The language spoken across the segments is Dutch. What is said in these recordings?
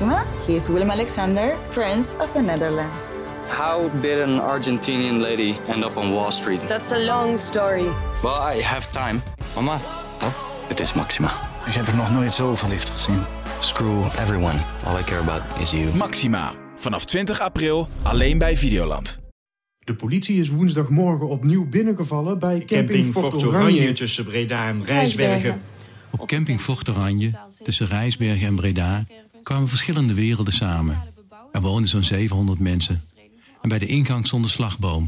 Maxima. He is Willem Alexander, Prince of the Netherlands. How did an Argentinian lady end up on Wall Street? That's a long story. Well, I have time. Mama, Oh, het is Maxima. ik heb er nog nooit zo verliefd gezien. Screw everyone. All I care about is you. Maxima. Vanaf 20 april alleen bij Videoland. De politie is woensdagmorgen opnieuw binnengevallen bij camping, Fort Oranje. tussen Breda en Rijsbergen. Op camping Fort Oranje, tussen Rijsbergen en Breda, kwamen verschillende werelden samen. Er woonden zo'n 700 mensen. En bij de ingang stond een slagboom.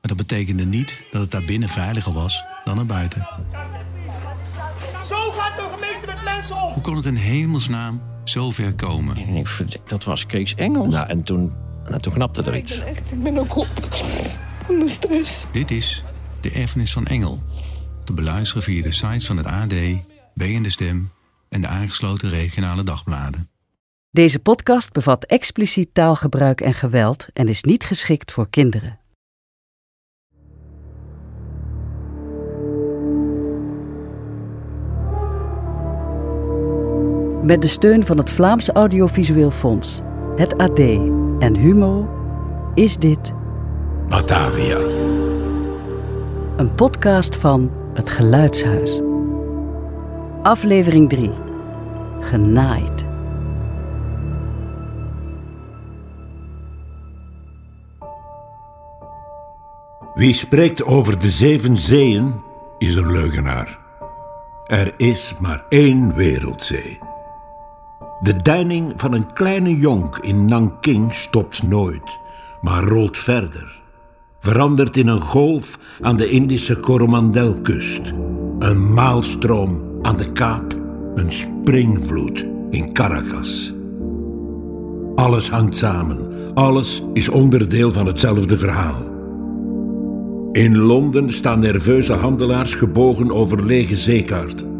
Maar dat betekende niet dat het daar binnen veiliger was dan er buiten. Zo gaat de gemeente met mensen om! Hoe kon het in hemelsnaam zo ver komen? En ik verdik, dat was Kees Engels. Nou, en toen, nou, toen knapte er iets. Echt, ik ben ook op van de stress. Dit is De Erfenis van Engel. Te beluisteren via de sites van het AD, B en de Stem en de aangesloten regionale dagbladen. Deze podcast bevat expliciet taalgebruik en geweld en is niet geschikt voor kinderen. Met de steun van het Vlaams Audiovisueel Fonds, het AD en Humo is dit Batavia. een podcast van Het Geluidshuis. Aflevering 3. Genaaid. Wie spreekt over de zeven zeeën is een leugenaar. Er is maar één wereldzee. De deining van een kleine jonk in Nanking stopt nooit, maar rolt verder. Verandert in een golf aan de Indische Coromandelkust. Een maalstroom aan de Kaap. Een springvloed in Caracas. Alles hangt samen. Alles is onderdeel van hetzelfde verhaal. In Londen staan nerveuze handelaars gebogen over lege zeekaarten.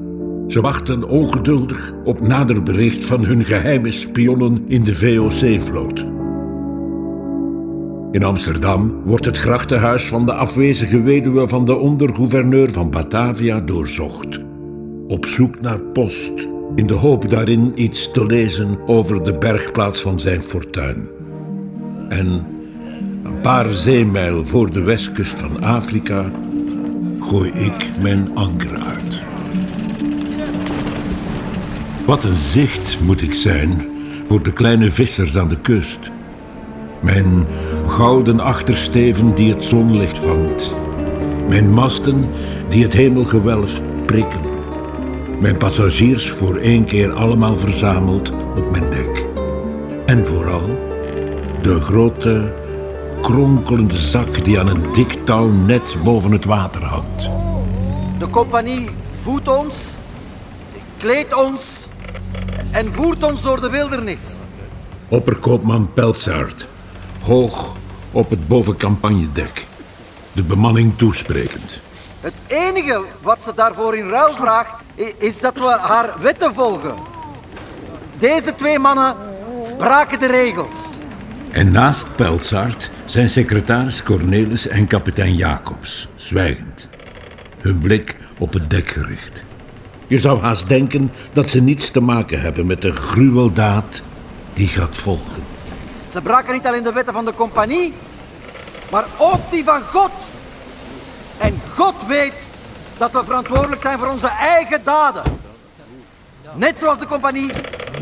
Ze wachten ongeduldig op nader bericht van hun geheime spionnen in de VOC-vloot. In Amsterdam wordt het grachtenhuis van de afwezige weduwe van de ondergouverneur van Batavia doorzocht. Op zoek naar post, in de hoop daarin iets te lezen over de bergplaats van zijn fortuin. En een paar zeemijl voor de westkust van Afrika gooi ik mijn anker uit. Wat een zicht moet ik zijn voor de kleine vissers aan de kust. Mijn gouden achtersteven die het zonlicht vangt. Mijn masten die het hemelgewelf prikken. Mijn passagiers voor één keer allemaal verzameld op mijn dek. En vooral de grote, kronkelende zak die aan een dik touw net boven het water hangt. De compagnie voedt ons, kleedt ons en voert ons door de wildernis. Opperkoopman Pelsaert, hoog op het bovencampagnedek. De bemanning toesprekend. Het enige wat ze daarvoor in ruil vraagt, is dat we haar wetten volgen. Deze twee mannen braken de regels. En naast Pelsaert zijn secretaris Cornelis en kapitein Jacobs, zwijgend. Hun blik op het dek gericht. Je zou haast denken dat ze niets te maken hebben met de gruweldaad die gaat volgen. Ze braken niet alleen de wetten van de compagnie, maar ook die van God. En God weet dat we verantwoordelijk zijn voor onze eigen daden. Net zoals de compagnie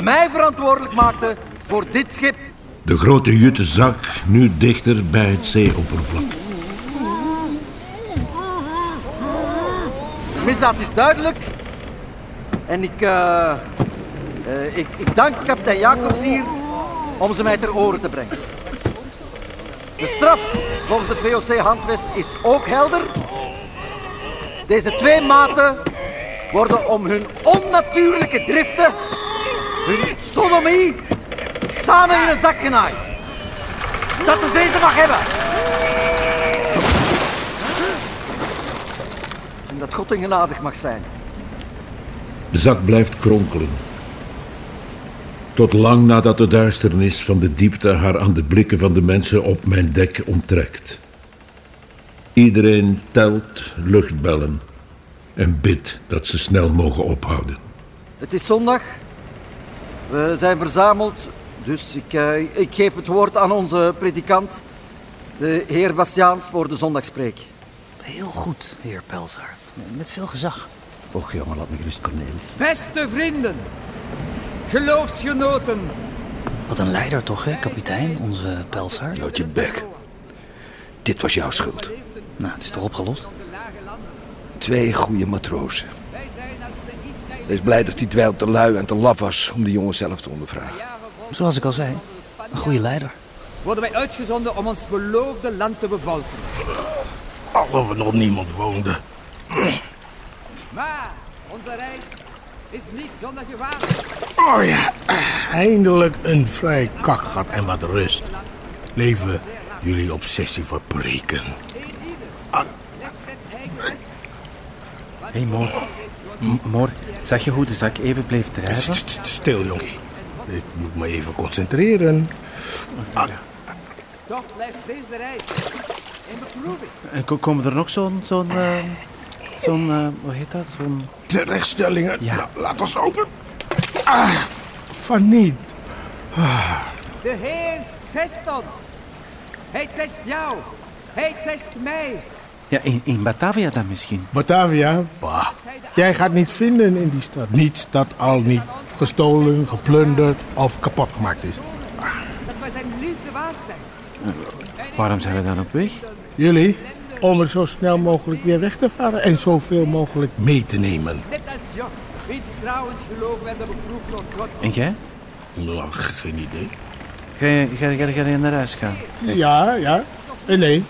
mij verantwoordelijk maakte voor dit schip. De grote jute zak nu dichter bij het zeeoppervlak. De misdaad is duidelijk. En ik, eh, eh, ik, ik dank kapitein Jacobs hier om ze mij ter oren te brengen. De straf volgens het VOC-handvest is ook helder. Deze twee maten worden om hun onnatuurlijke driften, hun sodomie, samen in een zak genaaid. Dat de zee ze mag hebben. En dat God hen genadig mag zijn. De zak blijft kronkelen. Tot lang nadat de duisternis van de diepte haar aan de blikken van de mensen op mijn dek onttrekt. Iedereen telt luchtbellen en bidt dat ze snel mogen ophouden. Het is zondag. We zijn verzameld Dus ik, uh, ik geef het woord aan onze predikant, de heer Bastiaans, voor de zondagspreek. Heel goed, heer Pelsaert. Met veel gezag. Och jongen, laat me gerust, Cornelis. Beste vrienden, geloofsgenoten. Wat een leider toch, hè, kapitein, onze Pelsaert? Houd je bek. Dit was jouw schuld. Nou, het is toch opgelost? Twee goede matrozen. Wees blij dat die dweil te lui en te laf was om de jongen zelf te ondervragen. Zoals ik al zei, een goede leider. Worden wij uitgezonden om ons beloofde land te bevolken. Alsof er nog niemand woonde. Maar onze reis is niet zonder gevaar. Oh ja, eindelijk een vrij kakgat en wat rust. Leven jullie obsessie voor preken. Ah. Hé, hey, Mor. Mor, zag je hoe de zak even bleef drijven? Stil, jongie. Ik moet me even concentreren. Ah. Toch blijft deze reis in beproeving. En komen er nog zo'n... zo'n uh, zo'n... Uh, hoe heet dat? Zo'n... Terechtstellingen? Ja. La, laat ons open. Ah, van niet. Ah. De Heer test ons. Hij test jou. Hij test mij. Ja, in, in Batavia dan misschien. Batavia? Bah. Jij gaat niet vinden in die stad. Niets dat al niet gestolen, geplunderd of kapot gemaakt is. Dat wij zijn liefde waard zijn. Waarom zijn we dan op weg? Jullie? Om er zo snel mogelijk weer weg te varen en zoveel mogelijk mee te nemen. Net als Job, wiens trouw en geloof werden beproefd door God. En jij? Nou, geen idee. Ga je, ga, ga, ga je naar huis gaan? Ja, ja. Nee, nee.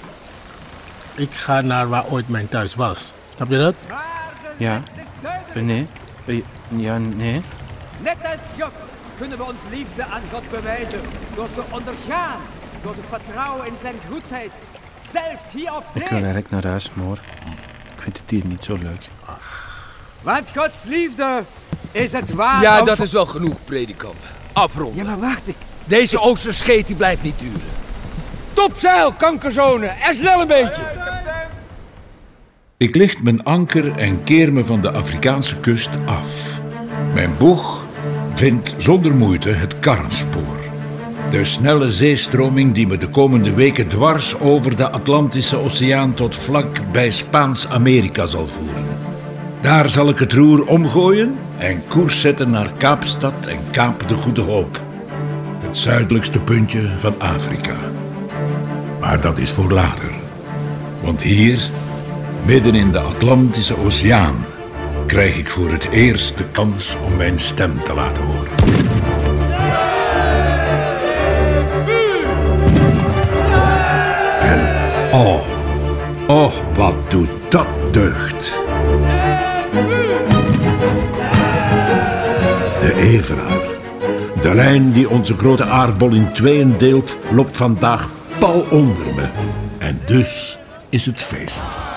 Ik ga naar waar ooit mijn thuis was. Snap je dat? Ja. Nee. Ja, nee. Net als Job kunnen we ons liefde aan God bewijzen door te ondergaan, door te vertrouwen in zijn goedheid, zelfs hier op zee. Ik wil eigenlijk naar huis, Moor. Ik vind het hier niet zo leuk. Ach. Want Gods liefde is het waar. Ja, dat is wel genoeg, predikant. Afrond. Ja, maar wacht ik. Deze oosterscheet die blijft niet duren. Topzeil, kankerzone, en snel een beetje. Ik licht mijn anker en keer me van de Afrikaanse kust af. Mijn boeg vindt zonder moeite het karrenspoor. De snelle zeestroming die me de komende weken dwars over de Atlantische Oceaan tot vlak bij Spaans-Amerika zal voeren. Daar zal ik het roer omgooien en koers zetten naar Kaapstad en Kaap de Goede Hoop. Het zuidelijkste puntje van Afrika. Maar dat is voor later. Want hier, midden in de Atlantische Oceaan, krijg ik voor het eerst de kans om mijn stem te laten horen. En oh, oh, wat doet dat deugd. De Evenaar. De lijn die onze grote aardbol in tweeën deelt, loopt vandaag pal onder me. En dus is het feest.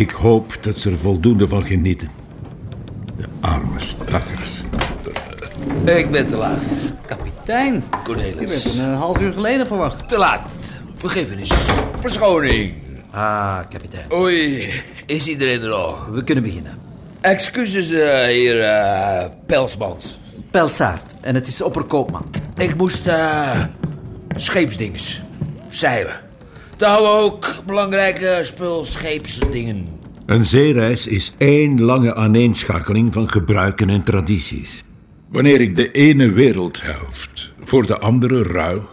Ik hoop dat ze er voldoende van genieten. De arme stakkers. Ik ben te laat. Kapitein. Cornelis. Je bent een half uur geleden verwacht. Te laat. Vergiffenis. Verschoning. Ah, kapitein. Oei, is iedereen er nog? We kunnen beginnen. Excuses, uh, heer uh, Pelsmans. Pelsaert. En het is opperkoopman. Ik moest uh, scheepsdinges. Zeilen. Te houden ook belangrijke spul scheepsdingen. Een zeereis is één lange aaneenschakeling van gebruiken en tradities. Wanneer ik de ene wereldhelft voor de andere ruil,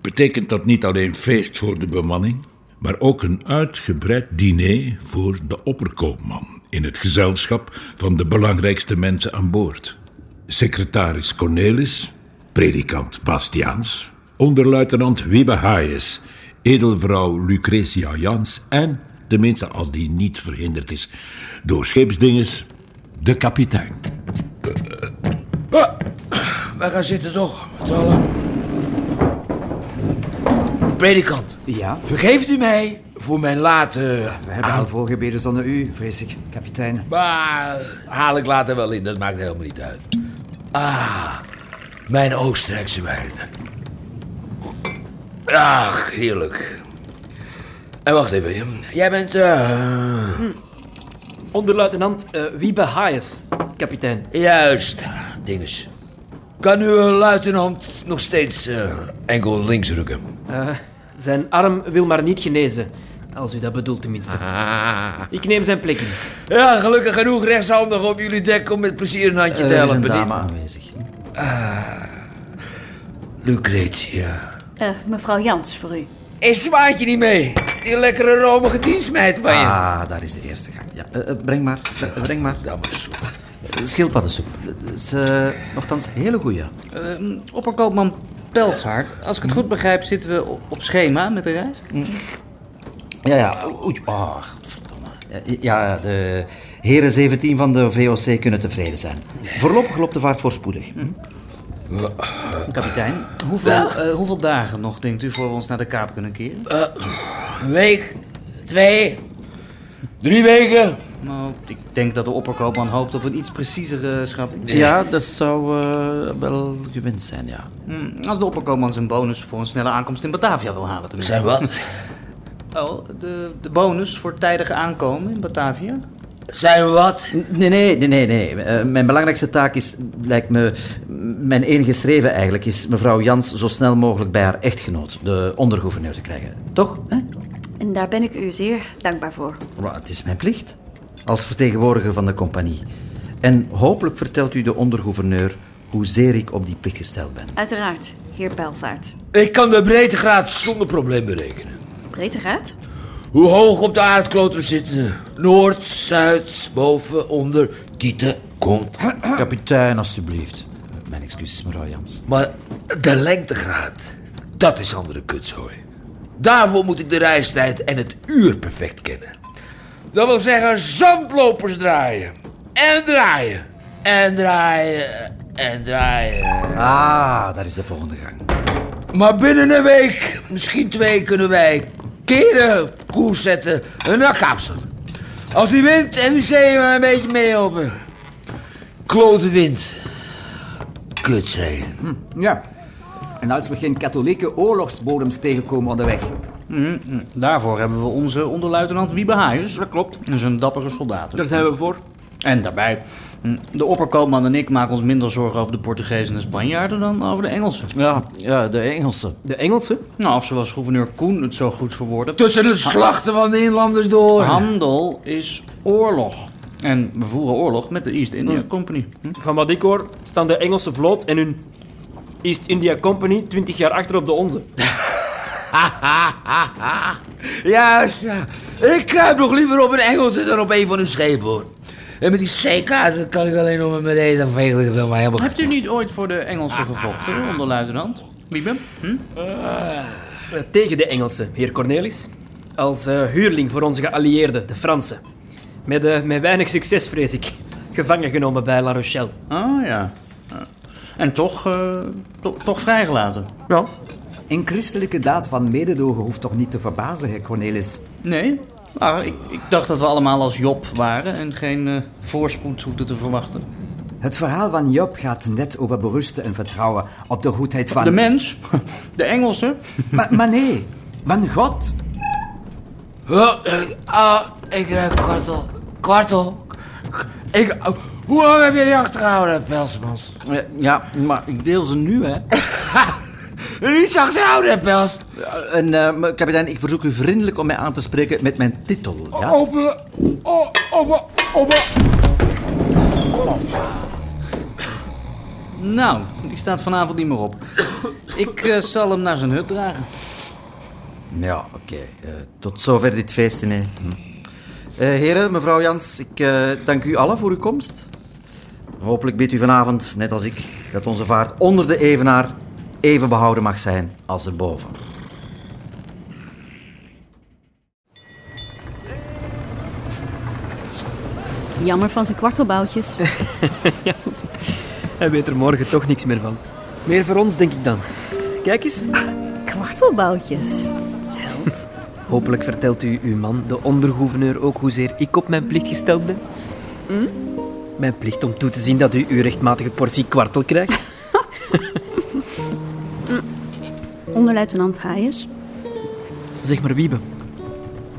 betekent dat niet alleen feest voor de bemanning, maar ook een uitgebreid diner voor de opperkoopman in het gezelschap van de belangrijkste mensen aan boord. Secretaris Cornelis, predikant Bastiaans, onderluitenant Wiebe Hayes, edelvrouw Lucretia Jans en, tenminste als die niet verhinderd is door scheepsdinges, de kapitein. Uh, wij gaan zitten toch, met z'n allen. Predikant. Ja? Vergeeft u mij voor mijn late... We hebben al voorgebeden zonder u, vrees ik, kapitein. Maar haal ik later wel in, dat maakt helemaal niet uit. Ah, mijn Oostenrijkse wijn. Ach, heerlijk. En wacht even, jij bent... eh, Onderluitenant uh, Wiebe Hayes, kapitein. Juist, dinges. Kan uw luitenant nog steeds eh, enkel links rukken? Uh, zijn arm wil maar niet genezen. Als u dat bedoelt tenminste. Ik neem zijn plek in. Ja, gelukkig genoeg rechtshandig op jullie dek om met plezier een handje te Er is helpen. een dame aanwezig. Ah, Lucretia. Eh, mevrouw Jans, voor u. Is zwaantje niet mee? Die lekkere romige dienstmeid van je. Ah, daar is de eerste gang. Ja, eh, eh, breng maar, bre- breng maar. Dat maar soep. Schildpaddensoep. Dat is uh, nogthans hele goeie. Ehm, opperkoopman Pelshard, als ik het goed begrijp, zitten we op- schema met de reis? Ja, ja. Oei, oh, verdomme. Ja, Ja, de heren 17 van de VOC kunnen tevreden zijn. Voorlopig loopt de vaart voorspoedig. Hm? Kapitein, hoeveel, eh, hoeveel dagen nog, denkt u, voor we ons naar de Kaap kunnen keren? Eh, een week, twee, drie weken. Nou, ik denk dat de opperkoopman hoopt op een iets preciezere schatting. Ja, dat zou eh, wel gewend zijn, ja. Hm, Als de opperkoopman zijn bonus voor een snelle aankomst in Batavia wil halen tenminste. Zijn wat? Oh, de, de bonus voor tijdige aankomen in Batavia? Zijn wat? Nee, nee, nee, nee. nee. Eh, mijn belangrijkste taak is, lijkt me, mijn enige streven eigenlijk, is mevrouw Jans zo snel mogelijk bij haar echtgenoot, de ondergouverneur, te krijgen. Toch? Hè? En daar ben ik u zeer dankbaar voor. Maar het is mijn plicht, als vertegenwoordiger van de compagnie. En hopelijk vertelt u de ondergouverneur hoezeer ik op die plicht gesteld ben. Uiteraard, heer Pelsaert. Ik kan de breedtegraad zonder probleem berekenen. Breedtegraad? Hoe hoog op de aardkloot we zitten. Noord, zuid, boven, onder, tieten, komt. Kapitein, alstublieft. Mijn excuses, mevrouw Jans. Maar de lengtegraad, dat is andere kutzooi. Daarvoor moet ik de reistijd en het uur perfect kennen. Dat wil zeggen zandlopers draaien. En draaien. En draaien. En draaien. Ah, daar is de volgende gang. Maar binnen een week, misschien twee, kunnen wij keren, koers zetten en naar Kaapstad. Als die wind en die zee maar een beetje meehelpen. Klote wind. Kutzee. Ja. En als we geen katholieke oorlogsbodems tegenkomen onderweg. Hm, hm. Daarvoor hebben we onze onderluitenant Wiebe Hayes. Dat klopt. Dat is een dappere soldaat. Daar zijn we voor. En daarbij, hm, de opperkoopman en ik maken ons minder zorgen over de Portugezen en Spanjaarden dan over de Engelsen. Ja, ja de Engelsen. De Engelsen? Nou, of zoals gouverneur Koen het zo goed verwoordde. Tussen de slachten van de inlanders door. Handel is oorlog. En we voeren oorlog met de East India Company. Hm? Van wat ik hoor, staan de Engelse vloot en hun East India Company 20 jaar achter op de onze. Juist, ja. Ik kruip nog liever op een Engelse dan op een van uw schepen, hoor. En met die zeekaarten kan ik alleen nog met mijn. Ik wil maar helemaal... Hebt u niet ooit voor de Engelsen gevochten, onderluitenant? Wiebe? Hm? Eh, tegen de Engelsen, heer Cornelis. Als eh, huurling voor onze geallieerden, de Fransen. Met, eh, met weinig succes, vrees ik. Gevangen genomen bij La Rochelle. Oh ja. En toch, eh, to- toch vrijgelaten. Ja. Een christelijke daad van mededogen hoeft toch niet te verbazen, heer Cornelis? Nee, maar ik, ik dacht dat we allemaal als Job waren en geen eh, voorspoed hoefden te verwachten. Het verhaal van Job gaat net over berusten en vertrouwen op de goedheid van... De mens, de Engelsen. Maar, maar nee, van God. Oh, ik, ah, ik ruik kwartel. Kwartel. Ik, oh, hoe lang heb je die achtergehouden, Pelsmans? Eh, Ja, maar ik deel ze nu, hè. Niets achterhouden, Pels. En, eh, maar, kapitein, ik verzoek u vriendelijk om mij aan te spreken met mijn titel, ja? Open. Oh, open. Open. Nou, die staat vanavond niet meer op. Ik eh, zal hem naar zijn hut dragen. Ja, oké. eh, tot zover dit feest, nee. Hm. Eh, heren, mevrouw Jans, ik eh, dank u allen voor uw komst. Hopelijk bidt u vanavond, net als ik, dat onze vaart onder de evenaar even behouden mag zijn als erboven. Jammer van zijn kwartelboutjes. Hij weet er morgen toch niks meer van. Meer voor ons, denk ik dan. Kijk eens. Kwartelboutjes. Hopelijk vertelt u uw man, de ondergouverneur, ook hoezeer ik op mijn plicht gesteld ben. Mijn plicht om toe te zien dat u uw rechtmatige portie kwartel krijgt. Onderluitenant Hayes. Zeg maar Wiebe.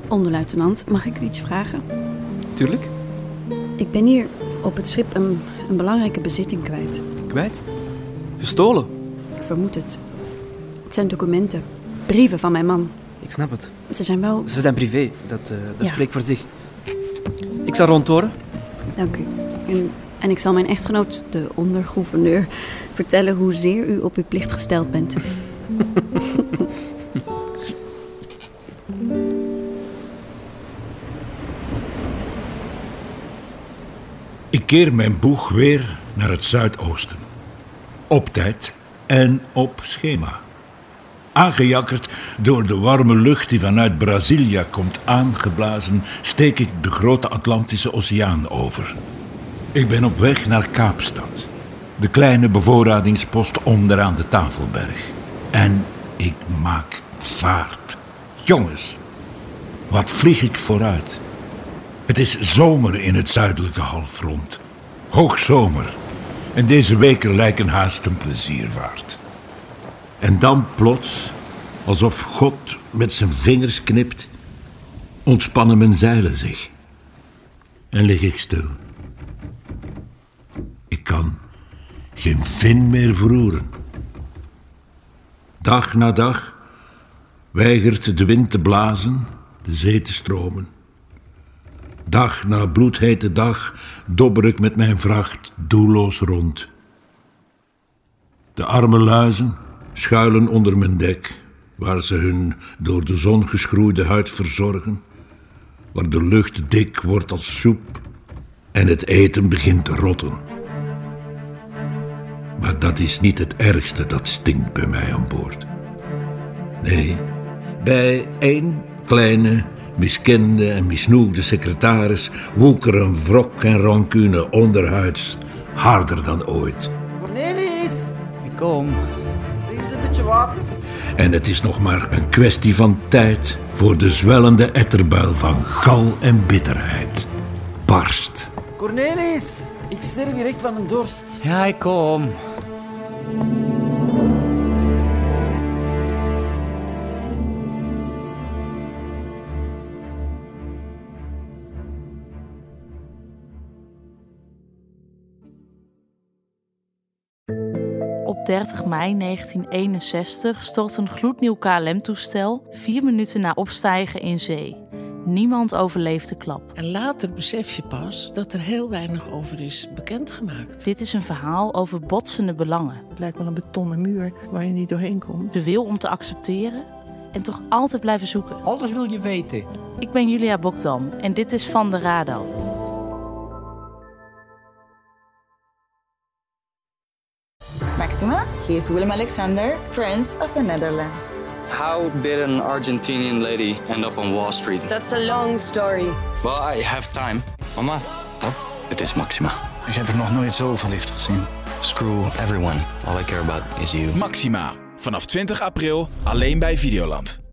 Onderluitenant, mag ik u iets vragen? Tuurlijk. Ik ben hier op het schip een, een belangrijke bezitting kwijt. Kwijt? Gestolen? Ik vermoed het. Het zijn documenten. Brieven van mijn man. Ik snap het. Ze zijn wel... Ze zijn privé. Dat, eh, dat Ja. spreekt voor zich. Ik zal rondhoren. Dank u. En, en ik zal mijn echtgenoot, de ondergouverneur, vertellen hoezeer u op uw plicht gesteld bent. keer mijn boeg weer naar het zuidoosten. Op tijd en op schema. Aangejakkerd door de warme lucht die vanuit Brazilia komt aangeblazen, steek ik de grote Atlantische Oceaan over. Ik ben op weg naar Kaapstad, de kleine bevoorradingspost onderaan de Tafelberg. En ik maak vaart. Jongens, wat vlieg ik vooruit? Het is zomer in het zuidelijke halfrond. Hoogzomer. En deze weken lijken haast een pleziervaart. En dan plots, alsof God met zijn vingers knipt, ontspannen mijn zeilen zich. En lig ik stil. Ik kan geen vin meer verroeren. Dag na dag weigert de wind te blazen, de zee te stromen. Dag na bloedhete dag dobber ik met mijn vracht doelloos rond. De arme luizen schuilen onder mijn dek, waar ze hun door de zon geschroeide huid verzorgen, waar de lucht dik wordt als soep en het eten begint te rotten. Maar dat is niet het ergste dat stinkt bij mij aan boord. Nee, bij één kleine, miskende en misnoegde secretaris woekeren wrok en rancune onderhuids harder dan ooit. Cornelis, Ik kom. breng eens een beetje water. En het is nog maar een kwestie van tijd voor de zwellende etterbuil van gal en bitterheid barst. Cornelis, ik sterf hier echt van een dorst. Ja, ik kom. 30 mei 1961 stort een gloednieuw KLM-toestel vier minuten na opstijgen in zee. Niemand overleeft de klap. En later besef je pas dat er heel weinig over is bekendgemaakt. Dit is een verhaal over botsende belangen. Het lijkt wel een betonnen muur waar je niet doorheen komt. De wil om te accepteren en toch altijd blijven zoeken. Alles wil je weten. Ik ben Julia Bokdam en dit is Van de Radar. He is Willem Alexander, Prince of the Netherlands. How did an Argentinian lady end up on Wall Street? That's a long story. Well, I have time. Mama, oh, het is Maxima. Ik heb er nog nooit zo verliefd gezien. Screw everyone. All I care about is you. Maxima. Vanaf 20 april alleen bij Videoland.